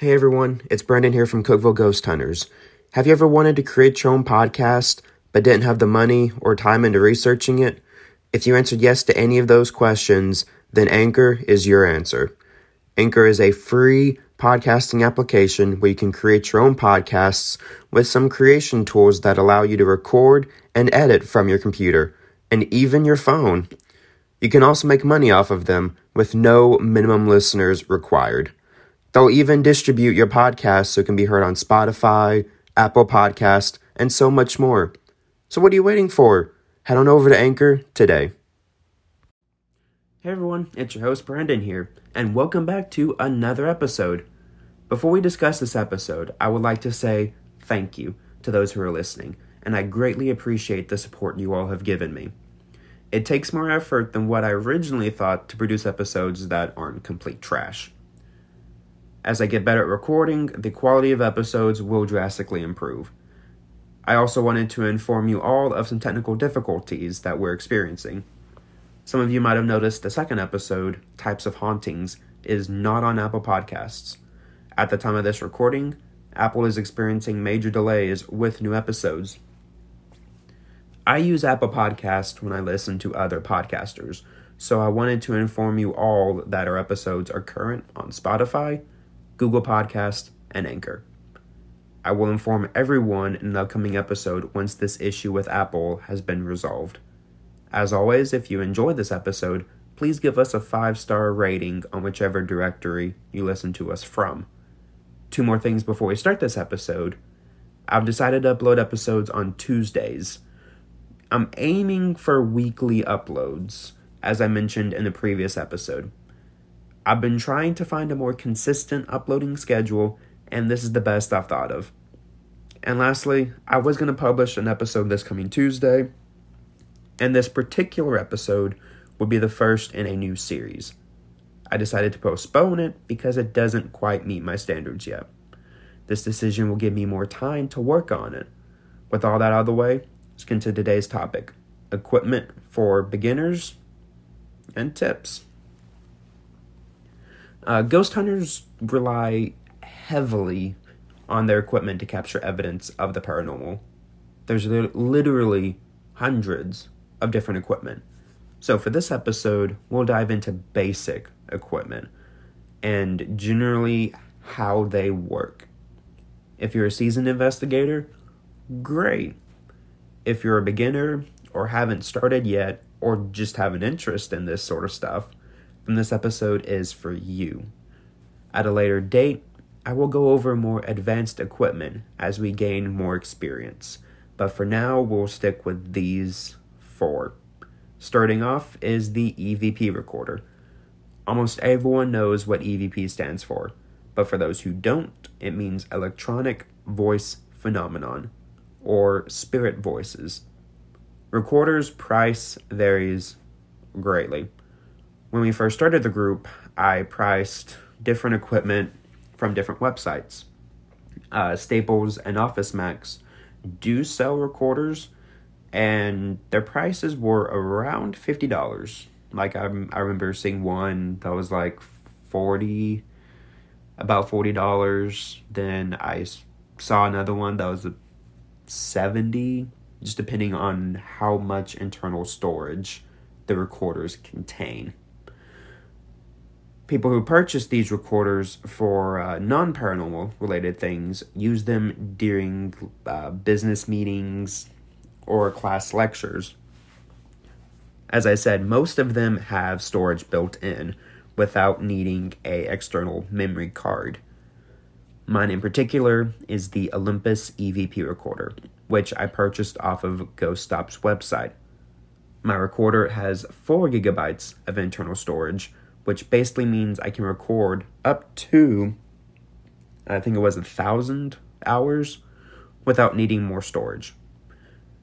Hey everyone, it's Brendan here from Cookeville Ghost Hunters. Have you ever wanted to create your own podcast but didn't have the money or time into researching it? If you answered yes to any of those questions, then Anchor is your answer. Anchor is a free podcasting application where you can create your own podcasts with some creation tools that allow you to record and edit from your computer and even your phone. You can also make money off of them with no minimum listeners required. They'll even distribute your podcast so it can be heard on Spotify, Apple Podcast, and so much more. So what are you waiting for? Head on over to Anchor today. Hey everyone, it's your host Brandon here, and welcome back to another episode. Before we discuss this episode, I would like to say thank you to those who are listening, and I greatly appreciate the support you all have given me. It takes more effort than what I originally thought to produce episodes that aren't complete trash. As I get better at recording, the quality of episodes will drastically improve. I also wanted to inform you all of some technical difficulties that we're experiencing. Some of you might have noticed the second episode, Types of Hauntings, is not on Apple Podcasts. At the time of this recording, Apple is experiencing major delays with new episodes. I use Apple Podcasts when I listen to other podcasters, so I wanted to inform you all that our episodes are current on Spotify, Google Podcast, and Anchor. I will inform everyone in the upcoming episode once this issue with Apple has been resolved. As always, if you enjoyed this episode, please give us a five star rating on whichever directory you listen to us from. Two more things before we start this episode. I've decided to upload episodes on Tuesdays. I'm aiming for weekly uploads, as I mentioned in the previous episode. I've been trying to find a more consistent uploading schedule, and this is the best I've thought of. And lastly, I was going to publish an episode this coming Tuesday, and this particular episode would be the first in a new series. I decided to postpone it because it doesn't quite meet my standards yet. This decision will give me more time to work on it. With all that out of the way, let's get into today's topic equipment for beginners and tips. Uh, ghost hunters rely heavily on their equipment to capture evidence of the paranormal. There's li- literally hundreds of different equipment. So, for this episode, we'll dive into basic equipment and generally how they work. If you're a seasoned investigator, great. If you're a beginner or haven't started yet or just have an interest in this sort of stuff, then this episode is for you. At a later date, I will go over more advanced equipment as we gain more experience, but for now, we'll stick with these four. Starting off is the EVP recorder. Almost everyone knows what EVP stands for, but for those who don't, it means electronic voice phenomenon, or spirit voices. Recorders' price varies greatly. When we first started the group, I priced different equipment from different websites. Uh, Staples and Office Max do sell recorders, and their prices were around fifty dollars. Like I, I remember seeing one that was like forty, about forty dollars. Then I saw another one that was a seventy, just depending on how much internal storage the recorders contain people who purchase these recorders for uh, non paranormal related things use them during uh, business meetings or class lectures. As I said, most of them have storage built in without needing a external memory card. Mine in particular is the Olympus EVP recorder, which I purchased off of Ghost Stop's website. My recorder has 4 gigabytes of internal storage, which basically means I can record up to, I think it was a thousand hours without needing more storage.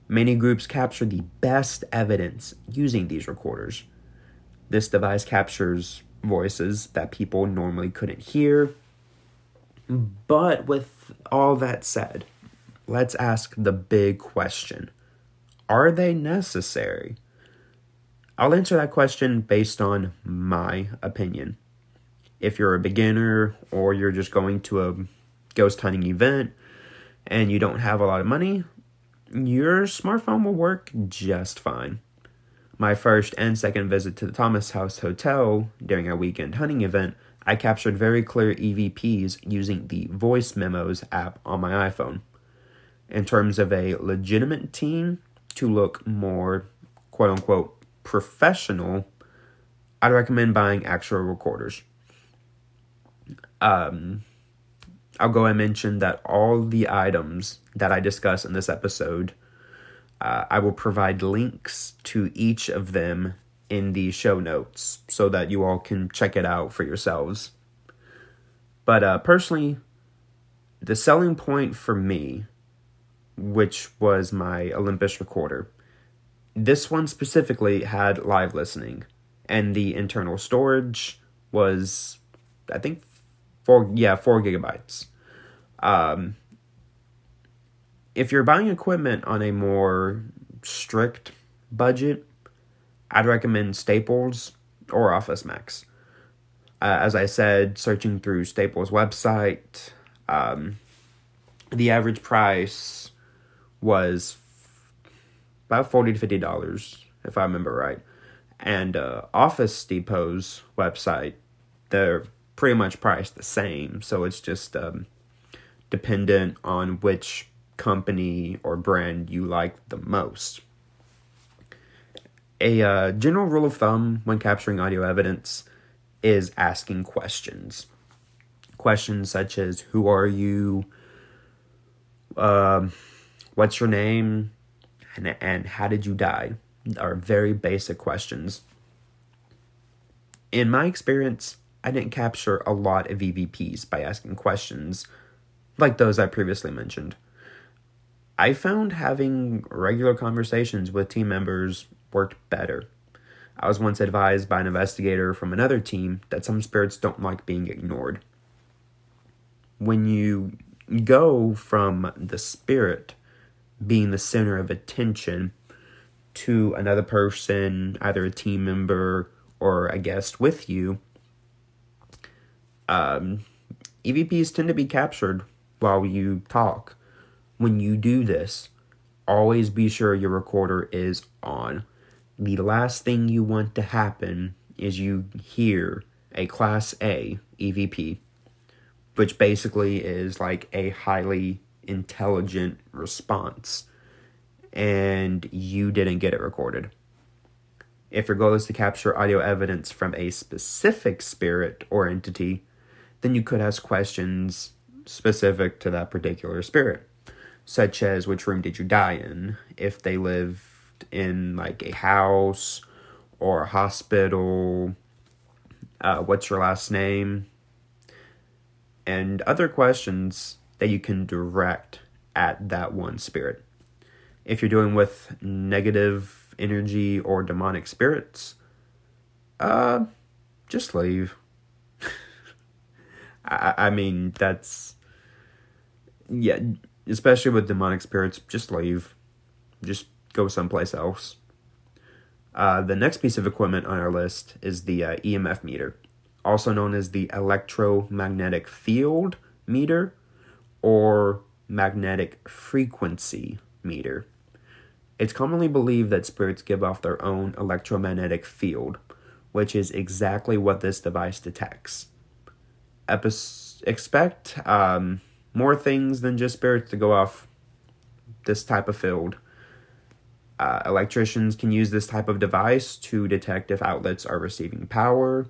Many groups capture the best evidence using these recorders. This device captures voices that people normally couldn't hear. But with all that said, let's ask the big question Are they necessary? I'll answer that question based on my opinion. if you're a beginner or you're just going to a ghost hunting event and you don't have a lot of money, your smartphone will work just fine. My first and second visit to the Thomas House Hotel during a weekend hunting event, I captured very clear EVPs using the Voice Memos app on my iPhone. In terms of a legitimate team to look more quote unquote professional, I'd recommend buying actual recorders. Um, I'll go and mention that all the items that I discuss in this episode, uh, I will provide links to each of them in the show notes so that you all can check it out for yourselves. But uh, personally, the selling point for me, which was my Olympus recorder, this one specifically had live listening, and the internal storage was, I think, four yeah four gigabytes. Um, if you're buying equipment on a more strict budget, I'd recommend Staples or Office Max. Uh, as I said, searching through Staples' website, um, the average price was about forty to fifty dollars, if I remember right. And uh, Office Depot's website, they're pretty much priced the same, so it's just um, dependent on which company or brand you like the most. A uh, general rule of thumb when capturing audio evidence is asking questions. Questions such as Who are you? Uh, what's your name? And, and how did you die? Are very basic questions. In my experience, I didn't capture a lot of EVPs by asking questions like those I previously mentioned. I found having regular conversations with team members worked better. I was once advised by an investigator from another team that some spirits don't like being ignored. When you go from the spirit being the center of attention to another person, either a team member or a guest with you, um, EVPs tend to be captured while you talk. When you do this, always be sure your recorder is on. The last thing you want to happen is you hear a Class A EVP, which basically is like a highly intelligent response, and you didn't get it recorded. If your goal is to capture audio evidence from a specific spirit or entity, then you could ask questions specific to that particular spirit, such as which room did you die in, if they lived in like a house or a hospital, uh, what's your last name, and other questions that you can direct at that one spirit. If you're dealing with negative energy or demonic spirits, uh, just leave. I, I mean, that's yeah, especially with demonic spirits, just leave. Just go someplace else. Uh, the next piece of equipment on our list is the uh, EMF meter, also known as the electromagnetic field meter or magnetic frequency meter. It's commonly believed that spirits give off their own electromagnetic field, which is exactly what this device detects. Epi- expect um, more things than just spirits to go off this type of field. Uh, electricians can use this type of device to detect if outlets are receiving power.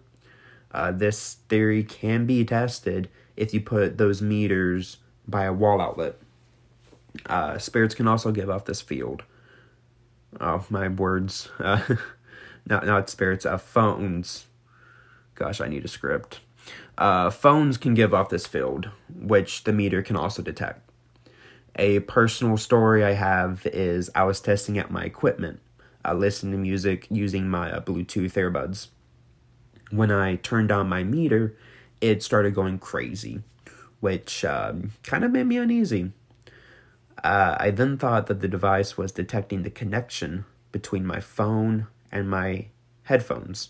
Uh, this theory can be tested if you put those meters by a wall outlet. Uh, spirits can also give off this field. Oh, my words. Uh, not, not spirits, uh, phones. Gosh, I need a script. Uh, phones can give off this field, which the meter can also detect. A personal story I have is I was testing out my equipment, I listened to music using my uh, Bluetooth earbuds. When I turned on my meter, it started going crazy, which um, kind of made me uneasy. Uh, I then thought that the device was detecting the connection between my phone and my headphones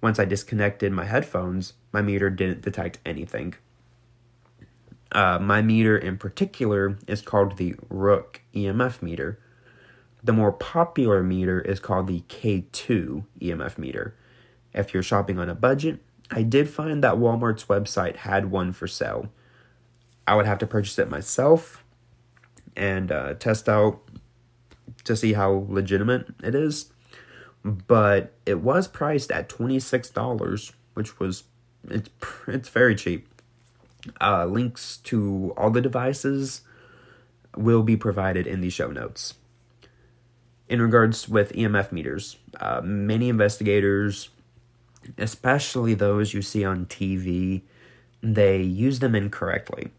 once I disconnected my headphones, my meter didn't detect anything. Uh, my meter in particular is called the Rook EMF meter. The more popular meter is called the K2 EMF meter. If you're shopping on a budget, I did find that Walmart's website had one for sale. I would have to purchase it myself and uh, test out to see how legitimate it is. But it was priced at $26, which was it's it's very cheap. Uh, links to all the devices will be provided in the show notes. In regards with EMF meters, uh, many investigators, especially those you see on TV, they use them incorrectly.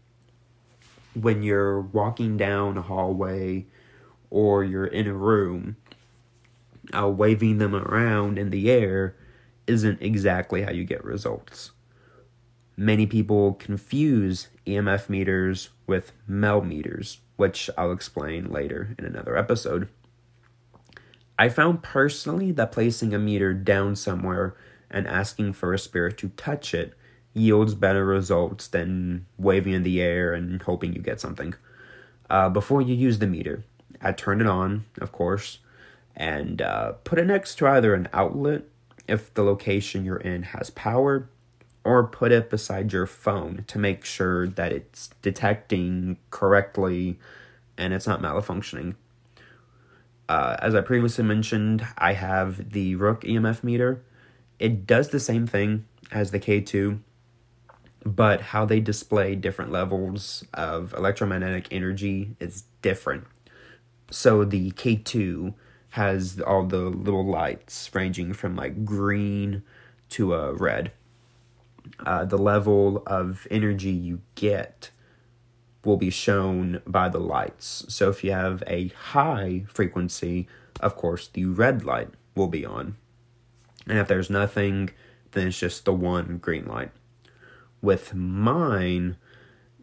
When you're walking down a hallway or you're in a room, uh, waving them around in the air isn't exactly how you get results. Many people confuse EMF meters with MEL meters, which I'll explain later in another episode. I found personally that placing a meter down somewhere and asking for a spirit to touch it yields better results than waving in the air and hoping you get something. Uh, before you use the meter, I turn it on, of course, and uh, put it next to either an outlet if the location you're in has power, or put it beside your phone to make sure that it's detecting correctly and it's not malfunctioning. Uh, as I previously mentioned, I have the Rook EMF meter. It does the same thing as the K2, but how they display different levels of electromagnetic energy is different. So the K2 has all the little lights ranging from like green to a uh, red. Uh, the level of energy you get will be shown by the lights. So if you have a high frequency, of course, the red light will be on. And if there's nothing, then it's just the one green light. With mine,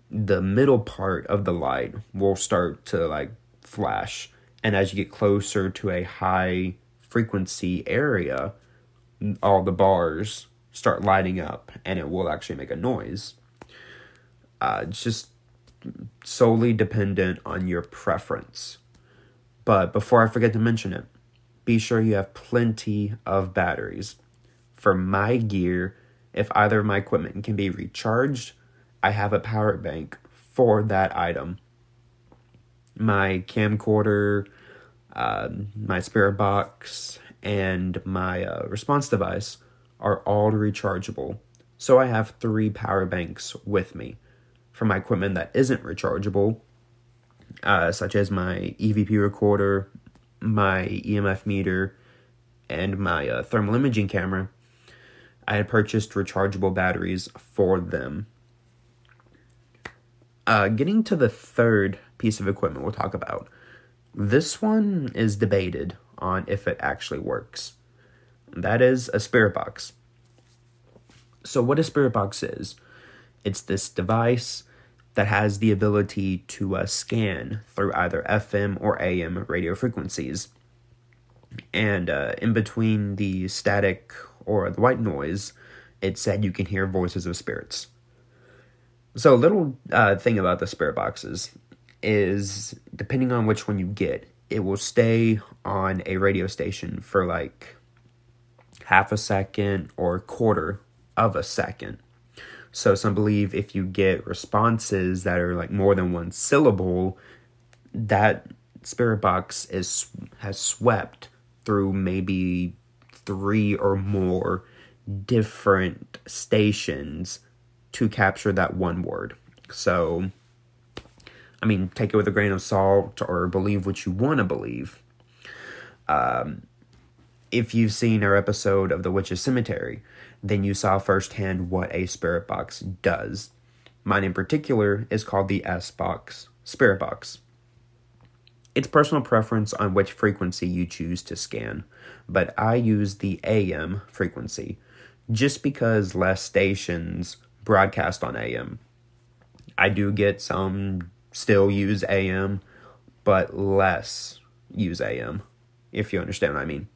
the middle part of the light will start to like flash. And as you get closer to a high frequency area, all the bars start lighting up and it will actually make a noise. Uh, it's just solely dependent on your preference. But before I forget to mention it, be sure you have plenty of batteries. For my gear, if either of my equipment can be recharged, I have a power bank for that item my camcorder, uh, my spirit box, and my uh, response device are all rechargeable. So I have three power banks with me. For my equipment that isn't rechargeable, uh, such as my EVP recorder, my EMF meter, and my uh, thermal imaging camera, I had purchased rechargeable batteries for them. Uh, getting to the third piece of equipment we'll talk about. This one is debated on if it actually works. That is a spirit box. So, what a spirit box is, it's this device that has the ability to uh, scan through either FM or AM radio frequencies. And uh, in between the static or the white noise, it said you can hear voices of spirits. So, a little uh, thing about the spirit boxes is depending on which one you get, it will stay on a radio station for like half a second or a quarter of a second. So some believe if you get responses that are like more than one syllable, that spirit box is has swept through maybe three or more different stations to capture that one word. So I mean, take it with a grain of salt or believe what you want to believe. Um, if you've seen our episode of The Witch's Cemetery, then you saw firsthand what a spirit box does. Mine in particular is called the S Box Spirit Box. It's personal preference on which frequency you choose to scan, but I use the AM frequency just because less stations broadcast on AM. I do get some still use AM, but less use AM, if you understand what I mean.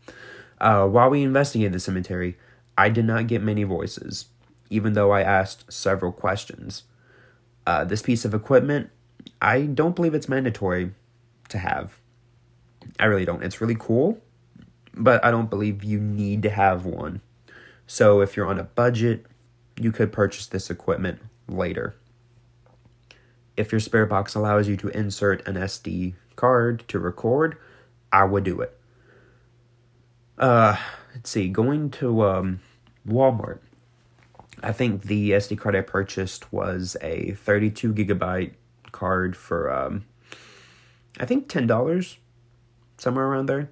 Uh, while we investigated the cemetery, I did not get many voices, even though I asked several questions. Uh, this piece of equipment, I don't believe it's mandatory to have. I really don't. It's really cool, but I don't believe you need to have one. So if you're on a budget, you could purchase this equipment later. If your spare box allows you to insert an SD card to record, I would do it. Uh, let's see, going to um, Walmart. I think the SD card I purchased was a 32 gigabyte card for um, I think ten dollars, somewhere around there.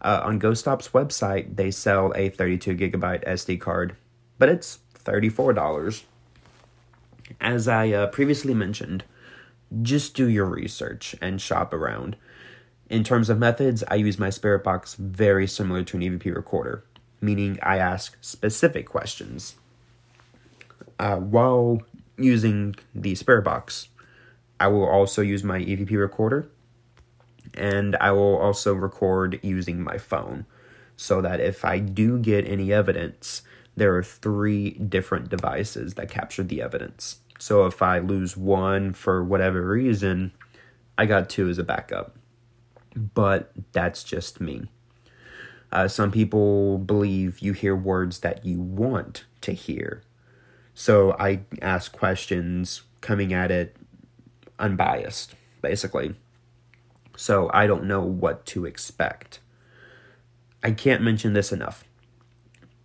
Uh, on GhostStop's website, they sell a 32 gigabyte SD card, but it's $34. As I uh, previously mentioned, just do your research and shop around. In terms of methods, I use my Spirit Box very similar to an EVP recorder, meaning I ask specific questions. Uh, while using the Spirit Box, I will also use my EVP recorder and I will also record using my phone so that if I do get any evidence, there are three different devices that capture the evidence. So if I lose one for whatever reason, I got two as a backup. But that's just me. Uh, some people believe you hear words that you want to hear. So I ask questions coming at it unbiased, basically so I don't know what to expect. I can't mention this enough.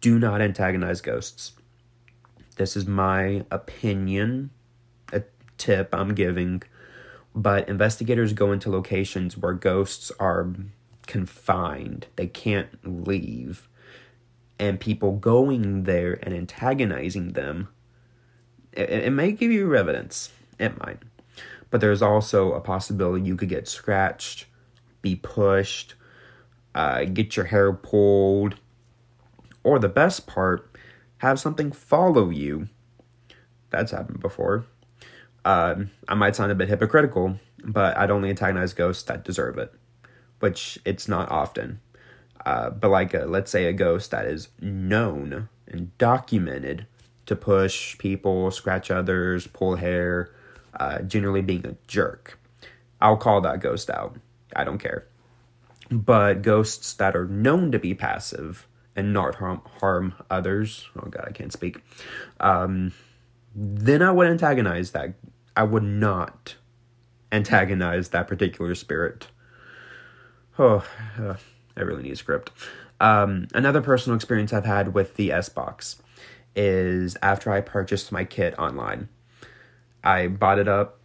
Do not antagonize ghosts. This is my opinion, a tip I'm giving, but investigators go into locations where ghosts are confined, they can't leave. And people going there and antagonizing them, it, it may give you evidence. It might but there's also a possibility you could get scratched, be pushed, uh, get your hair pulled, or the best part, have something follow you. That's happened before. Uh, I might sound a bit hypocritical, but I'd only antagonize ghosts that deserve it, which it's not often. Uh, but like, a, let's say a ghost that is known and documented to push people, scratch others, pull hair, uh, generally being a jerk. I'll call that ghost out. I don't care. But ghosts that are known to be passive and not harm, harm others, oh god, I can't speak, um, then I would antagonize that. I would not antagonize that particular spirit. Oh, uh, I really need a script. Um, another personal experience I've had with the S Box is after I purchased my kit online. I bought it up,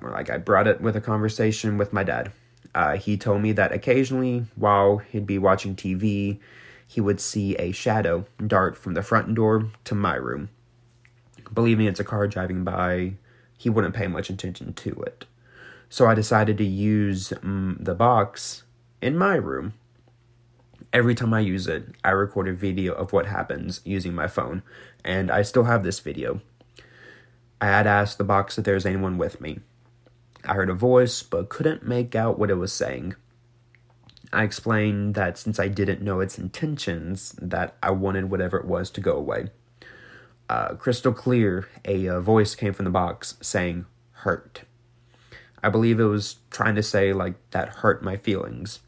or like I brought it with a conversation with my dad. Uh, he told me that occasionally, while he'd be watching TV, he would see a shadow dart from the front door to my room. Believing it's a car driving by, he wouldn't pay much attention to it. So I decided to use um, the box in my room. Every time I use it, I record a video of what happens using my phone, and I still have this video. I had asked the box if there was anyone with me. I heard a voice, but couldn't make out what it was saying. I explained that since I didn't know its intentions, that I wanted whatever it was to go away. Uh, crystal clear, a uh, voice came from the box saying, hurt. I believe it was trying to say, like, that hurt my feelings.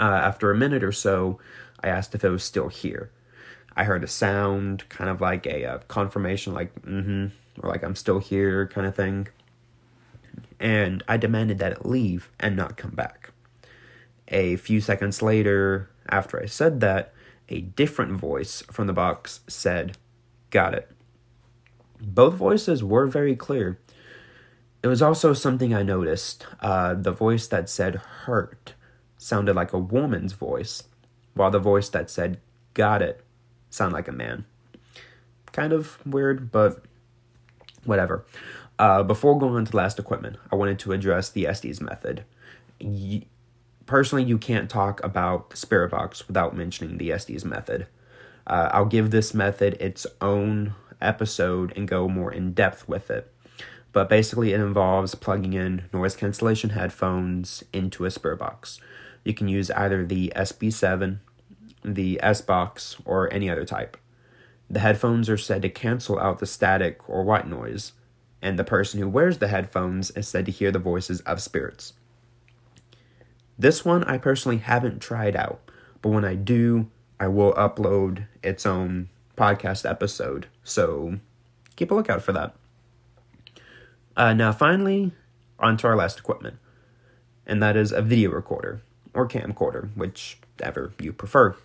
Uh, after a minute or so, I asked if it was still here. I heard a sound, kind of like a uh, confirmation, like, mm hmm, or like I'm still here kind of thing. And I demanded that it leave and not come back. A few seconds later, after I said that, a different voice from the box said, Got it. Both voices were very clear. It was also something I noticed. Uh, the voice that said hurt sounded like a woman's voice, while the voice that said got it sounded like a man. Kind of weird, but whatever. Uh, before going on to last equipment, I wanted to address the Estes method. Y- personally, you can't talk about the Spirit Box without mentioning the Estes method. Uh, I'll give this method its own episode and go more in depth with it. But basically, it involves plugging in noise cancellation headphones into a Spirit Box. You can use either the SB7 the S box, or any other type. The headphones are said to cancel out the static or white noise, and the person who wears the headphones is said to hear the voices of spirits. This one I personally haven't tried out, but when I do, I will upload its own podcast episode. So keep a lookout for that. Uh, now, finally, onto our last equipment, and that is a video recorder or camcorder, whichever you prefer.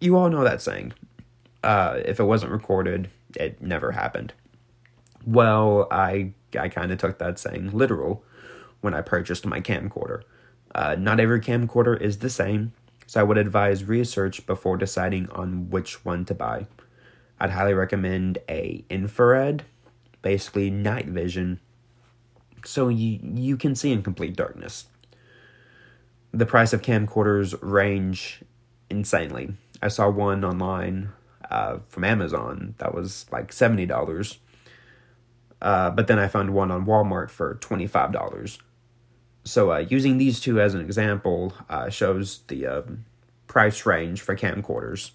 You all know that saying uh, if it wasn't recorded, it never happened. Well, I I kind of took that saying literal when I purchased my camcorder. Uh, not every camcorder is the same, so I would advise research before deciding on which one to buy. I'd highly recommend a infrared, basically night vision, so you you can see in complete darkness. The price of camcorders range insanely. I saw one online uh, from Amazon that was like seventy dollars, uh, but then I found one on Walmart for twenty five dollars. So uh, using these two as an example uh, shows the um, price range for camcorders.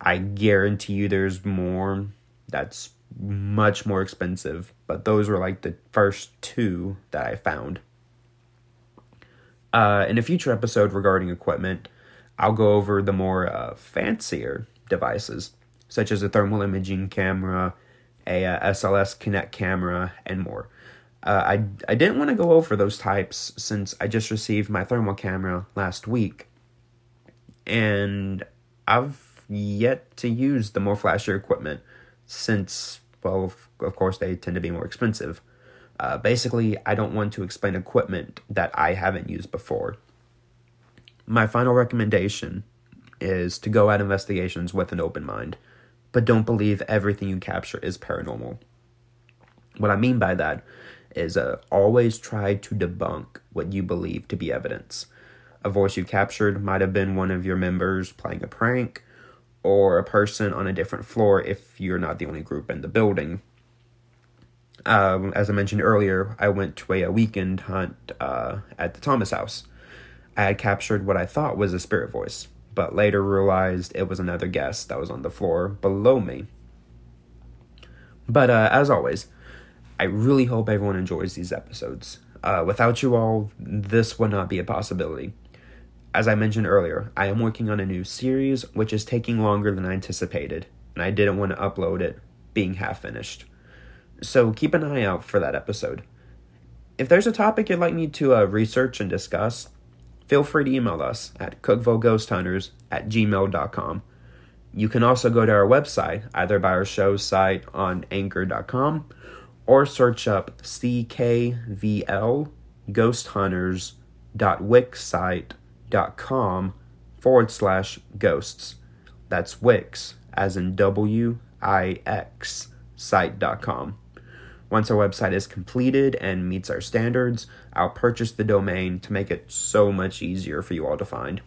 I guarantee you there's more that's much more expensive, but those were like the first two that I found. Uh, in a future episode regarding equipment, I'll go over the more uh, fancier devices, such as a thermal imaging camera, a, a uh, SLS Kinect camera, and more. Uh, I, I didn't want to go over those types since I just received my thermal camera last week. And I've yet to use the more flashier equipment since, well, of course, they tend to be more expensive. Uh, basically, I don't want to explain equipment that I haven't used before. My final recommendation is to go at investigations with an open mind, but don't believe everything you capture is paranormal. What I mean by that is uh, always try to debunk what you believe to be evidence. A voice you captured might have been one of your members playing a prank, or a person on a different floor if you're not the only group in the building. Um, as I mentioned earlier, I went to a, weekend hunt uh, at the Thomas house. I had captured what I thought was a spirit voice, but later realized it was another guest that was on the floor below me. But uh, as always, I really hope everyone enjoys these episodes. Uh, without you all, this would not be a possibility. As I mentioned earlier, I am working on a new series which is taking longer than I anticipated, and I didn't want to upload it being half finished. So keep an eye out for that episode. If there's a topic you'd like me to uh, research and discuss, feel free to email us at cookvilleghosthunters at gmail.com. You can also go to our website, either by our show site on anchor.com or search up ckvl ghosthunters.wixsite.com forward slash ghosts. That's Wix, as in W I X, site.com. Once our website is completed and meets our standards, I'll purchase the domain to make it so much easier for you all to find.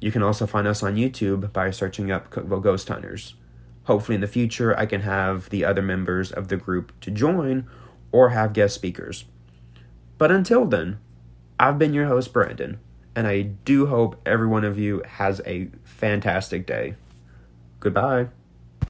You can also find us on YouTube by searching up Cookeville Ghost Hunters. Hopefully, in the future, I can have the other members of the group to join or have guest speakers. But until then, I've been your host, Brandon, and I do hope every one of you has a fantastic day. Goodbye.